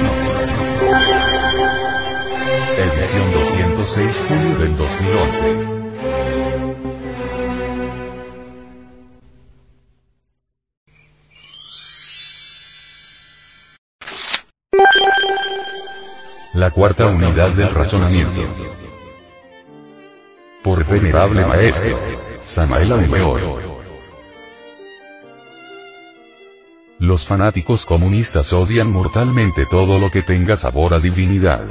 cosmos. Edición 206 julio del 2011. La cuarta unidad del razonamiento. Por venerable maestro, Samael Aumeor. Los fanáticos comunistas odian mortalmente todo lo que tenga sabor a divinidad.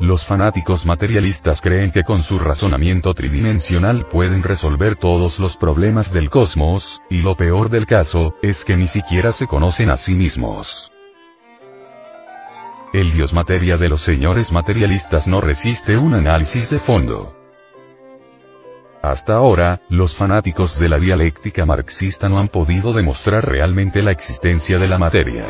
Los fanáticos materialistas creen que con su razonamiento tridimensional pueden resolver todos los problemas del cosmos, y lo peor del caso, es que ni siquiera se conocen a sí mismos. El dios materia de los señores materialistas no resiste un análisis de fondo. Hasta ahora, los fanáticos de la dialéctica marxista no han podido demostrar realmente la existencia de la materia.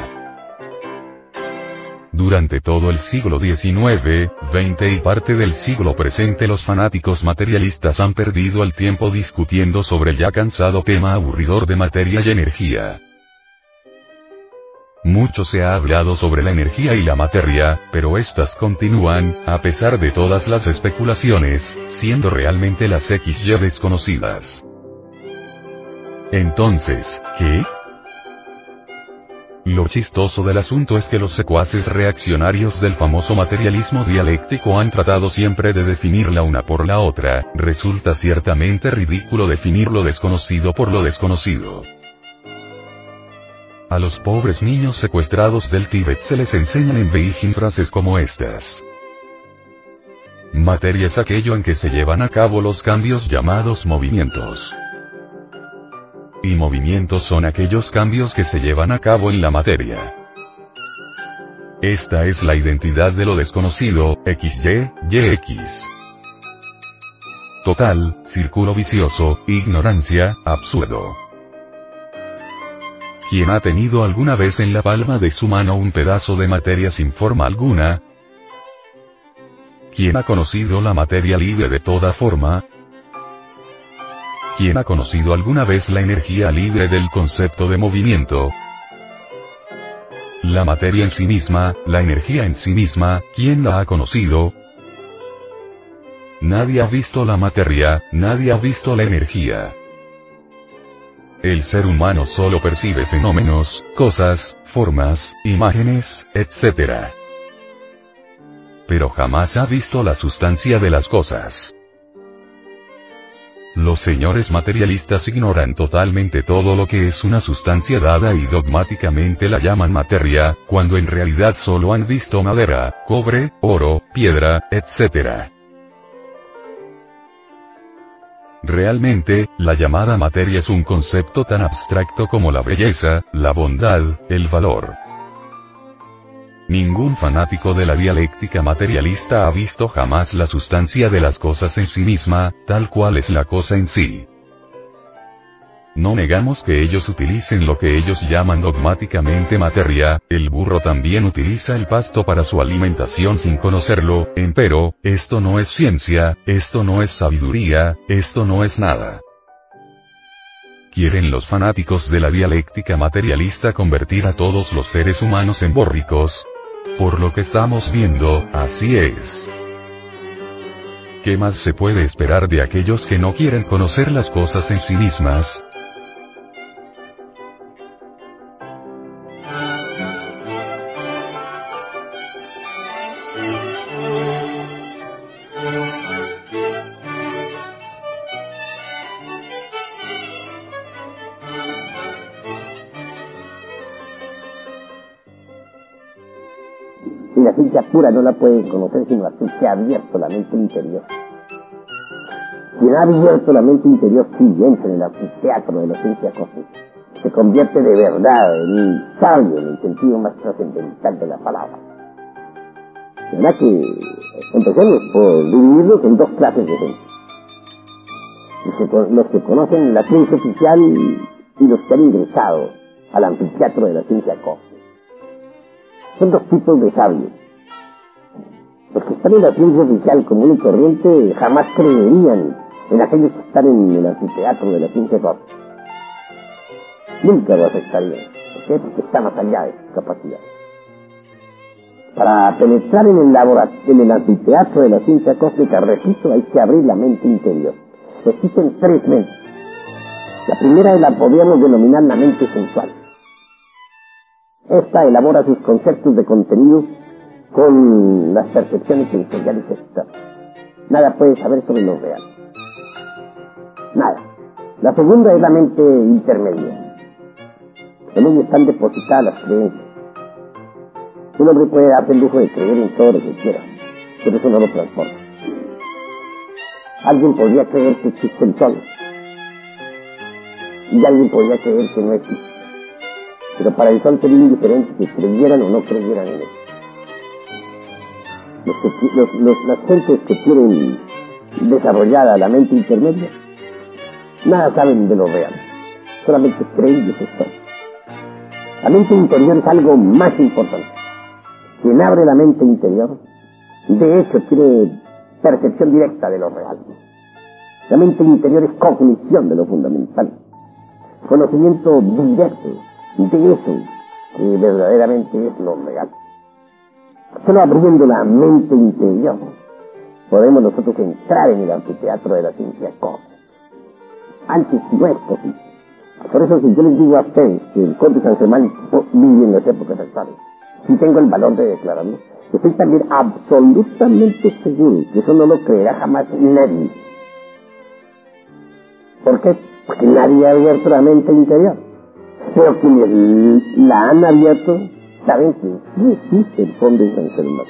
Durante todo el siglo XIX, XX y parte del siglo presente los fanáticos materialistas han perdido el tiempo discutiendo sobre el ya cansado tema aburridor de materia y energía. Mucho se ha hablado sobre la energía y la materia, pero estas continúan, a pesar de todas las especulaciones, siendo realmente las XY desconocidas. Entonces, ¿qué? Lo chistoso del asunto es que los secuaces reaccionarios del famoso materialismo dialéctico han tratado siempre de definir la una por la otra, resulta ciertamente ridículo definir lo desconocido por lo desconocido. A los pobres niños secuestrados del Tíbet se les enseñan en Beijing frases como estas. Materia es aquello en que se llevan a cabo los cambios llamados movimientos. Y movimientos son aquellos cambios que se llevan a cabo en la materia. Esta es la identidad de lo desconocido, XY, YX. Total, círculo vicioso, ignorancia, absurdo. ¿Quién ha tenido alguna vez en la palma de su mano un pedazo de materia sin forma alguna? ¿Quién ha conocido la materia libre de toda forma? ¿Quién ha conocido alguna vez la energía libre del concepto de movimiento? La materia en sí misma, la energía en sí misma, ¿quién la ha conocido? Nadie ha visto la materia, nadie ha visto la energía. El ser humano solo percibe fenómenos, cosas, formas, imágenes, etc. Pero jamás ha visto la sustancia de las cosas. Los señores materialistas ignoran totalmente todo lo que es una sustancia dada y dogmáticamente la llaman materia, cuando en realidad solo han visto madera, cobre, oro, piedra, etc. Realmente, la llamada materia es un concepto tan abstracto como la belleza, la bondad, el valor. Ningún fanático de la dialéctica materialista ha visto jamás la sustancia de las cosas en sí misma, tal cual es la cosa en sí. No negamos que ellos utilicen lo que ellos llaman dogmáticamente materia, el burro también utiliza el pasto para su alimentación sin conocerlo, empero, esto no es ciencia, esto no es sabiduría, esto no es nada. Quieren los fanáticos de la dialéctica materialista convertir a todos los seres humanos en bórricos. Por lo que estamos viendo, así es. ¿Qué más se puede esperar de aquellos que no quieren conocer las cosas en sí mismas? Y la ciencia pura no la pueden conocer sino aquel que ha abierto la mente interior. Quien ha abierto la mente interior sí entra en el anfiteatro de la ciencia cósmica. Se convierte de verdad en un sabio en el sentido más trascendental de la palabra. ¿Verdad que empecemos por dividirlos en dos clases de gente? Los que, los que conocen la ciencia oficial y los que han ingresado al anfiteatro de la ciencia cósmica. Son dos tipos de sabios. Los que están en la ciencia oficial común y corriente jamás creerían en aquellos que están en el anfiteatro de la ciencia cósmica. Nunca lo aceptarían. ¿Por qué? Porque está más allá de su capacidad. Para penetrar en el, en el anfiteatro de la ciencia cósmica, repito, hay que abrir la mente interior. Existen tres mentes. La primera la podríamos denominar la mente sensual. Esta elabora sus conceptos de contenido con las percepciones sensoriales externas. Nada puede saber sobre lo real. Nada. La segunda es la mente intermedia. En ella están depositadas las creencias. Un hombre puede darse el lujo de creer en todo lo que quiera, pero eso no lo transforma. Alguien podría creer que existe el sol, y alguien podría creer que no existe. Pero para el sol sería indiferente que creyeran o no creyeran en él. Los las gentes que tienen desarrollada la mente intermedia, nada saben de lo real, solamente creen y eso es todo. La mente interior es algo más importante. Quien abre la mente interior, de hecho, tiene percepción directa de lo real. La mente interior es cognición de lo fundamental, conocimiento directo de eso que verdaderamente es lo real. Solo abriendo la mente interior podemos nosotros entrar en el anfiteatro de la ciencia cósmica. Antes no es posible. Por eso si yo les digo a ustedes que el Conde San Germán vive en las épocas actuales, si tengo el valor de declararlo, estoy también absolutamente seguro que eso no lo creerá jamás nadie. ¿Por qué? Porque nadie ha abierto la mente interior. Pero quienes la han abierto saben que sí existe el fondo de San Germán.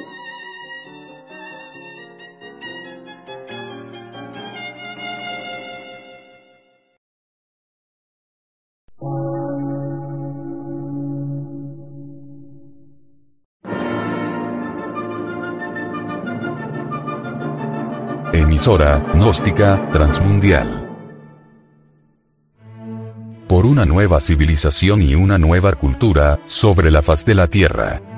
Emisora, gnóstica, transmundial. Una nueva civilización y una nueva cultura, sobre la faz de la Tierra.